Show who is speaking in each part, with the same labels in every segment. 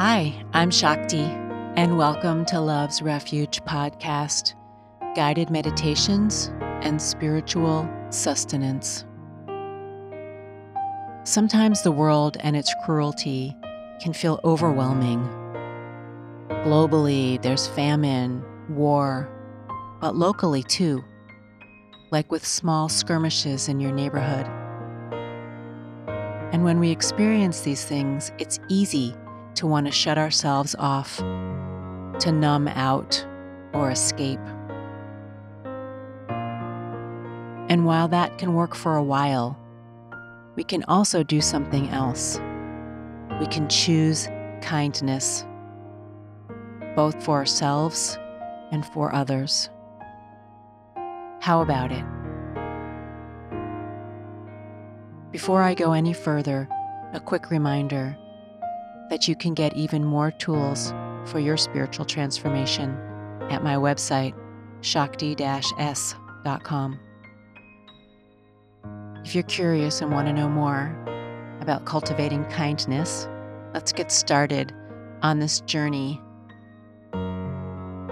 Speaker 1: Hi, I'm Shakti, and welcome to Love's Refuge podcast guided meditations and spiritual sustenance. Sometimes the world and its cruelty can feel overwhelming. Globally, there's famine, war, but locally too, like with small skirmishes in your neighborhood. And when we experience these things, it's easy to want to shut ourselves off, to numb out or escape. And while that can work for a while, we can also do something else. We can choose kindness, both for ourselves and for others. How about it? Before I go any further, a quick reminder that you can get even more tools for your spiritual transformation at my website, shakti s.com. If you're curious and want to know more about cultivating kindness, let's get started on this journey.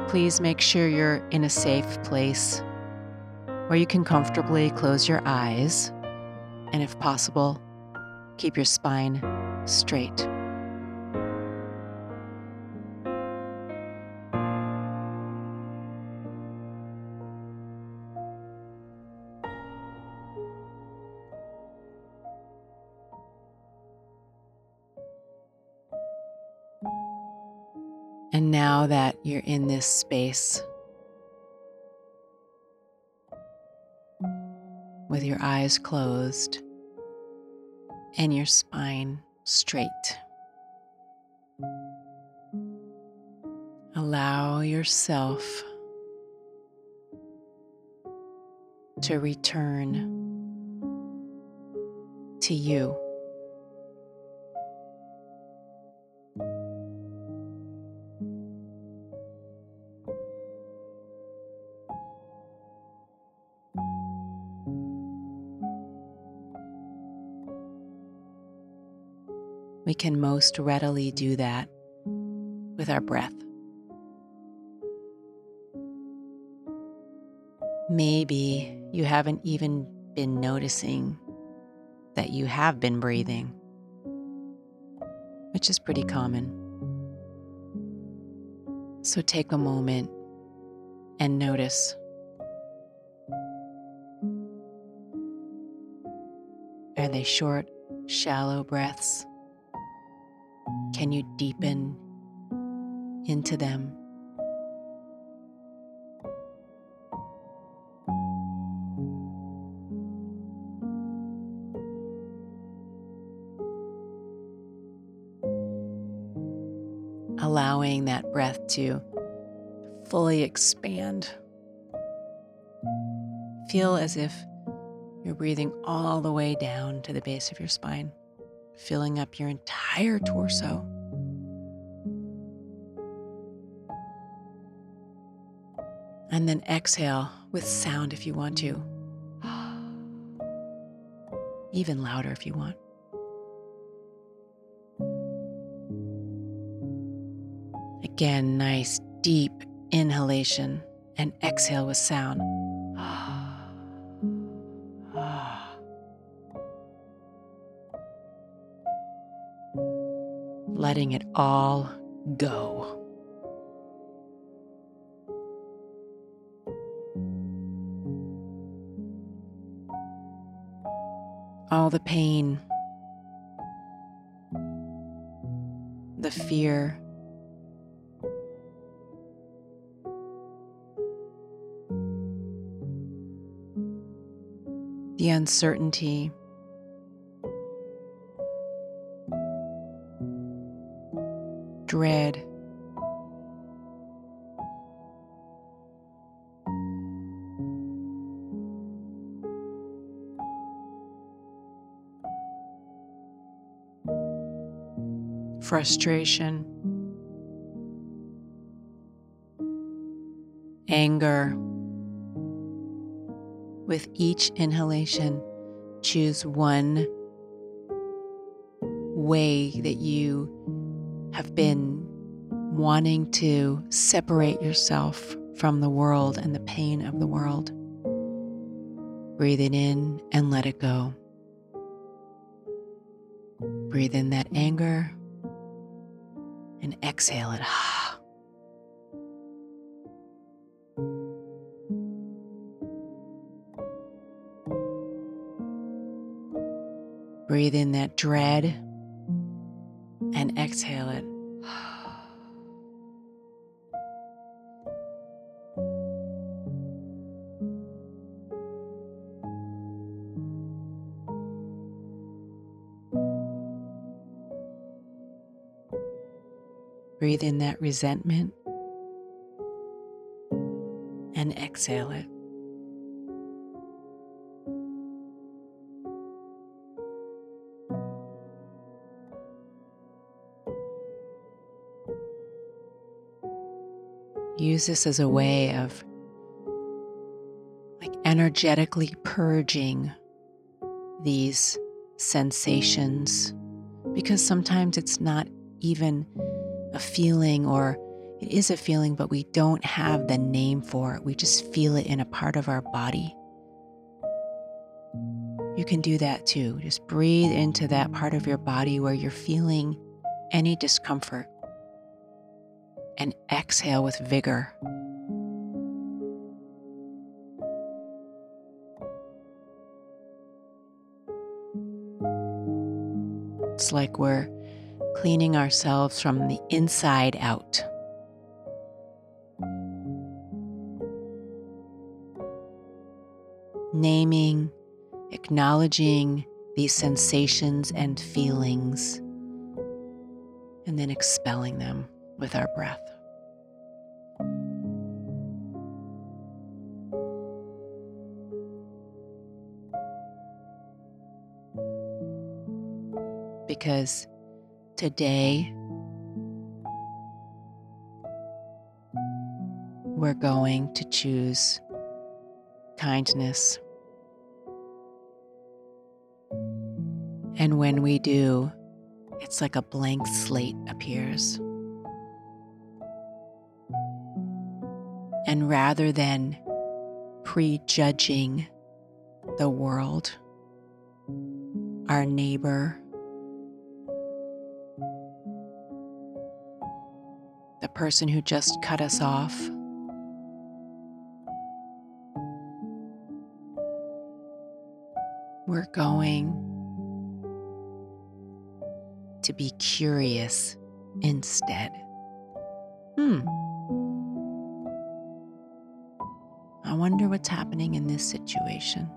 Speaker 1: Please make sure you're in a safe place where you can comfortably close your eyes and, if possible, keep your spine straight. You're in this space, with your eyes closed and your spine straight, allow yourself to return to you. We can most readily do that with our breath. Maybe you haven't even been noticing that you have been breathing, which is pretty common. So take a moment and notice. Are they short, shallow breaths? Can you deepen into them? Allowing that breath to fully expand. Feel as if you're breathing all the way down to the base of your spine filling up your entire torso. And then exhale with sound if you want to. Even louder if you want. Again, nice deep inhalation and exhale with sound. Letting it all go. All the pain, the fear, the uncertainty. Dread. Frustration, anger. With each inhalation, choose one way that you have been wanting to separate yourself from the world and the pain of the world. Breathe it in and let it go. Breathe in that anger and exhale it. Breathe in that dread and exhale it. Breathe in that resentment and exhale it. Use this as a way of like energetically purging these sensations because sometimes it's not even a feeling or it is a feeling, but we don't have the name for it. We just feel it in a part of our body. You can do that too. Just breathe into that part of your body where you're feeling any discomfort and exhale with vigor. It's like we're cleaning ourselves from the inside out. Naming, acknowledging these sensations and feelings, and then expelling them with our breath. Because today we're going to choose kindness. And when we do, it's like a blank slate appears. And rather than prejudging the world, our neighbor, the person who just cut us off, we're going to be curious instead. Hmm. I wonder what's happening in this situation.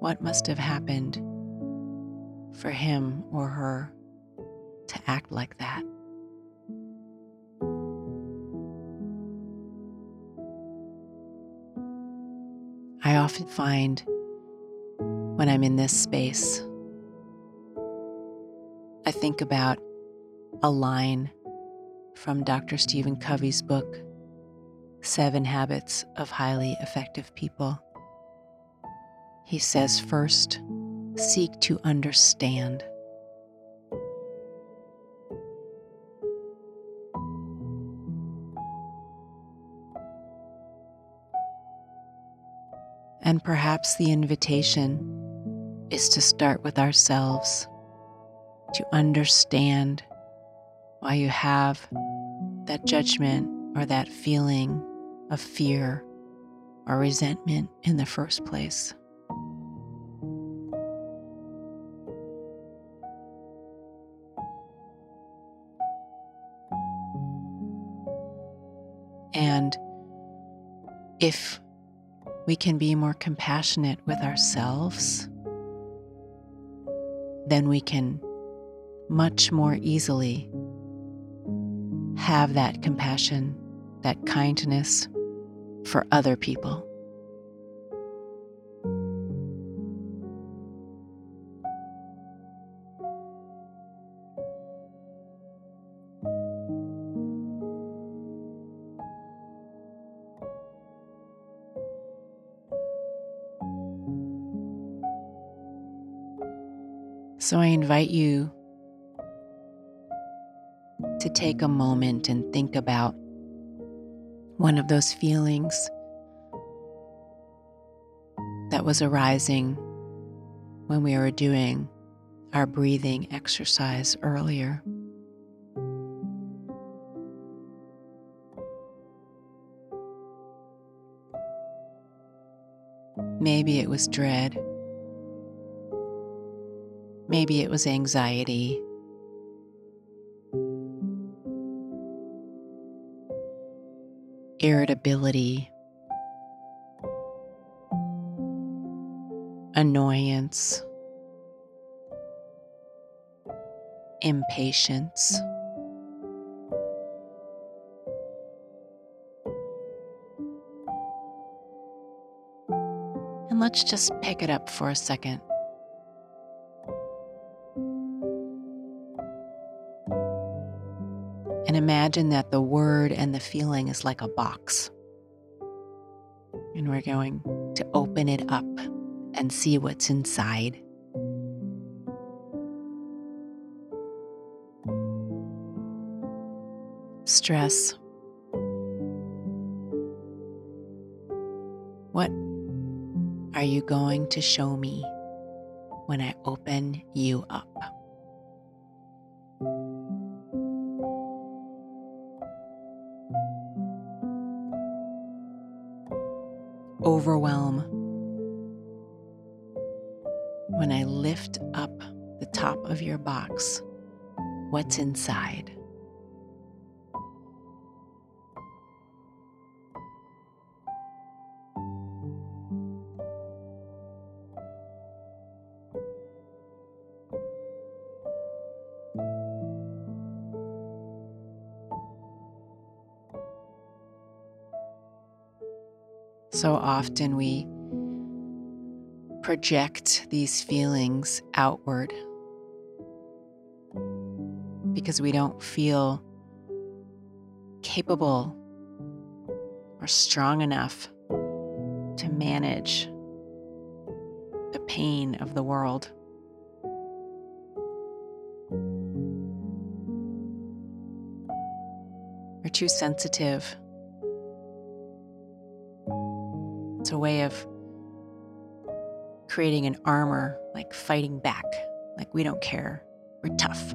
Speaker 1: What must have happened for him or her to act like that? I often find when I'm in this space think about a line from Dr. Stephen Covey's book, Seven Habits of Highly Effective People. He says, first, seek to understand. And perhaps the invitation is to start with ourselves to understand why you have that judgment or that feeling of fear or resentment in the first place. And if we can be more compassionate with ourselves, then we can much more easily. Have that compassion, that kindness for other people. So I invite you to take a moment and think about one of those feelings that was arising when we were doing our breathing exercise earlier. Maybe it was dread. Maybe it was anxiety. Irritability. Annoyance. Impatience. And let's just pick it up for a second. Imagine that the word and the feeling is like a box. And we're going to open it up and see what's inside. Stress. What are you going to show me when I open you up? Box, what's inside? So often we project these feelings outward because we don't feel capable or strong enough to manage the pain of the world. We're too sensitive It's a way of creating an armor, like fighting back, like we don't care, we're tough.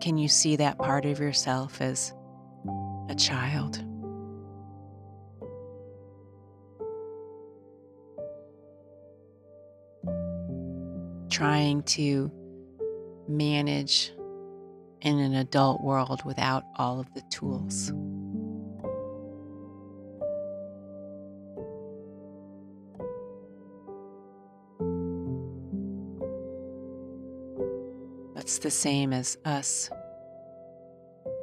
Speaker 1: Can you see that part of yourself as a child? trying to manage in an adult world without all of the tools. That's the same as us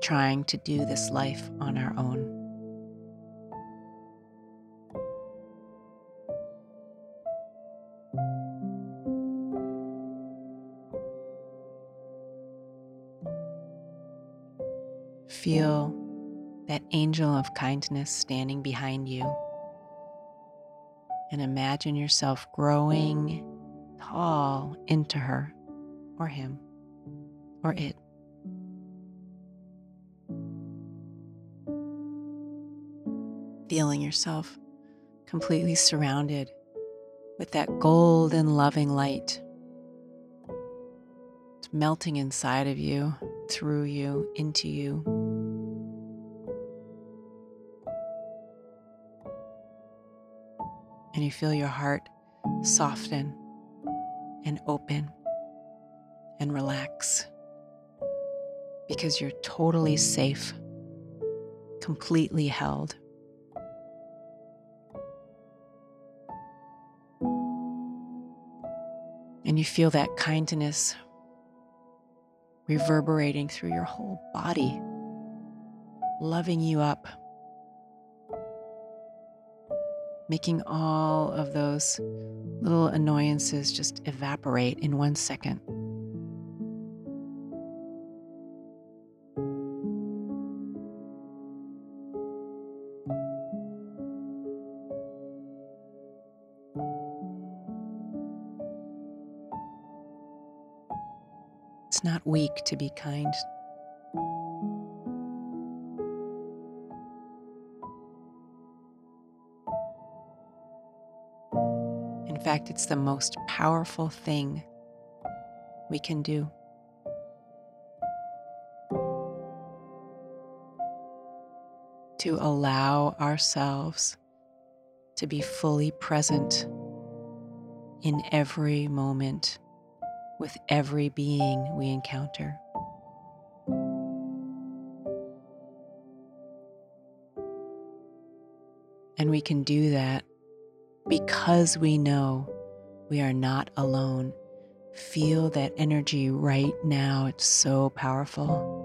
Speaker 1: trying to do this life on our own. Feel that angel of kindness standing behind you. And imagine yourself growing tall into her or him or it. Feeling yourself completely surrounded with that golden loving light. It's melting inside of you, through you, into you. and you feel your heart soften and open and relax because you're totally safe, completely held. And you feel that kindness reverberating through your whole body, loving you up making all of those little annoyances just evaporate in one second. Weak to be kind. In fact, it's the most powerful thing we can do. To allow ourselves to be fully present in every moment with every being we encounter. And we can do that because we know we are not alone. Feel that energy right now. It's so powerful.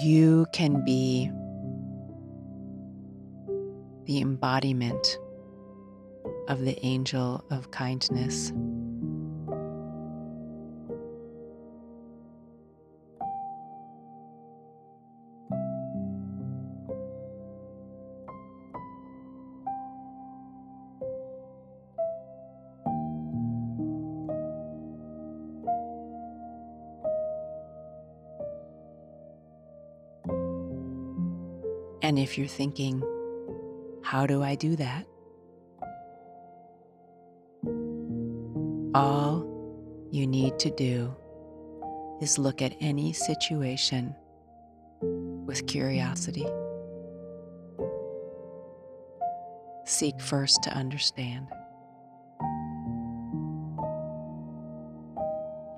Speaker 1: You can be the embodiment of the angel of kindness. And if you're thinking, how do I do that? All you need to do is look at any situation with curiosity. Seek first to understand.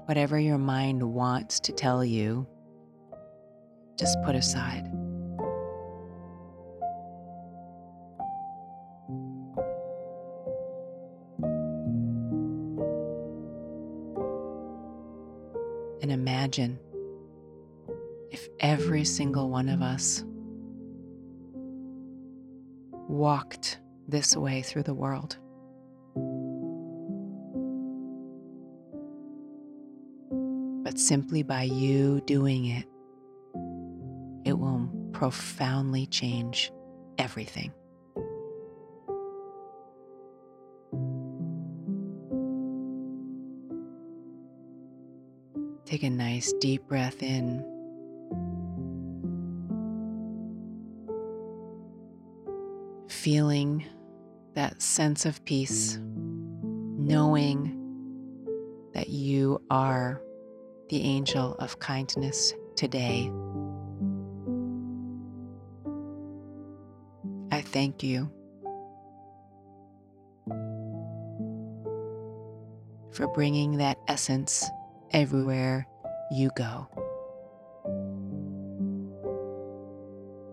Speaker 1: Whatever your mind wants to tell you, just put aside. And imagine if every single one of us walked this way through the world. But simply by you doing it, it will profoundly change everything. Take a nice deep breath in. Feeling that sense of peace, knowing that you are the angel of kindness today. I thank you for bringing that essence everywhere you go.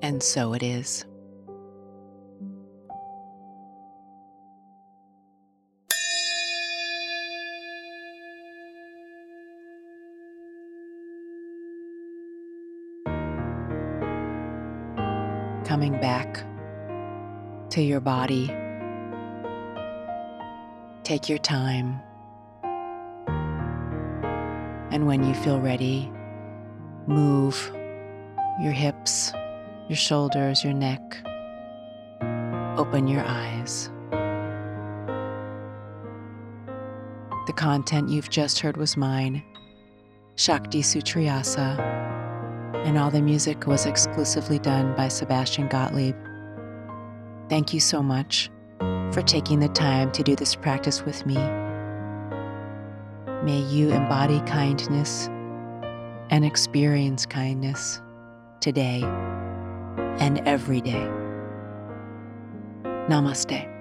Speaker 1: And so it is. Coming back to your body. Take your time and when you feel ready, move your hips, your shoulders, your neck. Open your eyes. The content you've just heard was mine, Shakti Sutriyasa, and all the music was exclusively done by Sebastian Gottlieb. Thank you so much for taking the time to do this practice with me. May you embody kindness and experience kindness today and every day. Namaste.